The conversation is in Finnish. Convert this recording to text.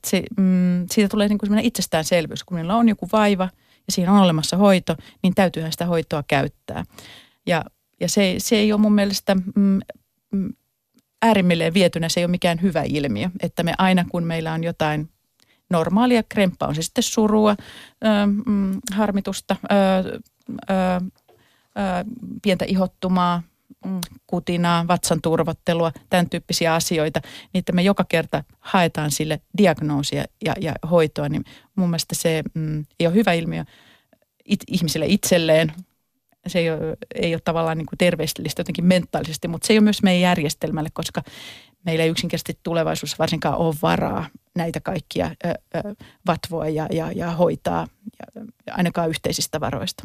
että se, mm, siitä tulee niin kuin itsestäänselvyys. Kun meillä on joku vaiva ja siinä on olemassa hoito, niin täytyyhän sitä hoitoa käyttää. Ja, ja se, se ei ole mun mielestä mm, mm, äärimmilleen vietynä, se ei ole mikään hyvä ilmiö. Että me aina kun meillä on jotain normaalia kremppaa, on se sitten surua, ö, mm, harmitusta, ö, ö, pientä ihottumaa, mm, kutinaa, vatsan turvottelua, tämän tyyppisiä asioita, niin että me joka kerta haetaan sille diagnoosia ja, ja hoitoa, niin mun mielestä se mm, ei ole hyvä ilmiö it, ihmisille itselleen. Se ei ole, ei ole tavallaan niin kuin terveellistä jotenkin mentaalisesti, mutta se ei ole myös meidän järjestelmälle, koska meillä ei yksinkertaisesti tulevaisuudessa varsinkaan ole varaa näitä kaikkia ö, ö, vatvoa ja, ja, ja hoitaa ja, ainakaan yhteisistä varoista.